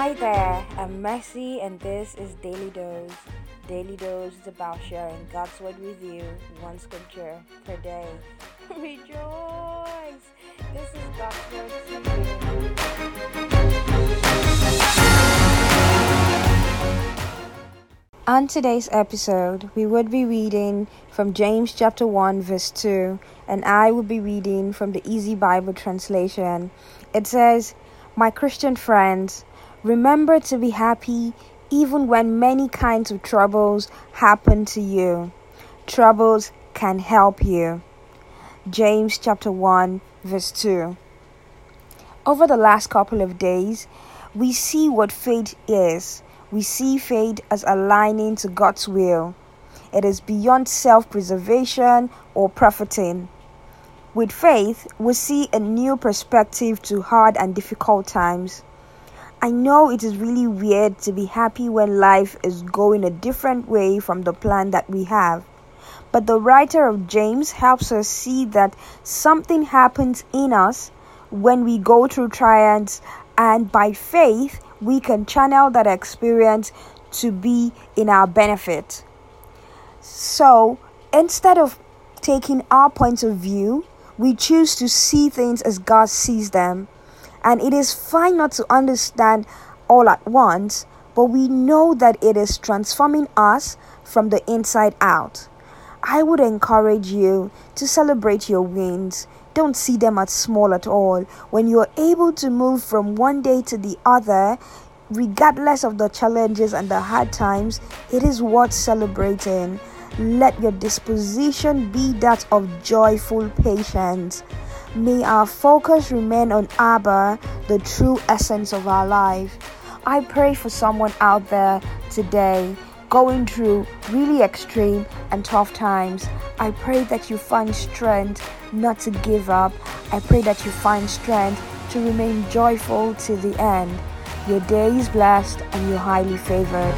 I'm Messi, and this is Daily Dose. Daily Dose is about sharing God's Word with you, one scripture per day. Rejoice! This is God's Word to you. On today's episode, we would be reading from James chapter 1, verse 2, and I will be reading from the Easy Bible translation. It says, My Christian friends, remember to be happy even when many kinds of troubles happen to you. Troubles can help you. James chapter 1, verse 2. Over the last couple of days, we see what faith is we see faith as aligning to God's will. It is beyond self preservation or profiting. With faith, we see a new perspective to hard and difficult times. I know it is really weird to be happy when life is going a different way from the plan that we have. But the writer of James helps us see that something happens in us when we go through trials, and by faith, we can channel that experience to be in our benefit. So instead of taking our point of view, we choose to see things as God sees them. And it is fine not to understand all at once, but we know that it is transforming us from the inside out. I would encourage you to celebrate your wins. Don't see them as small at all. When you are able to move from one day to the other, regardless of the challenges and the hard times, it is worth celebrating. Let your disposition be that of joyful patience. May our focus remain on Abba, the true essence of our life. I pray for someone out there today going through really extreme and tough times. I pray that you find strength not to give up. I pray that you find strength to remain joyful to the end. Your day is blessed and you're highly favored.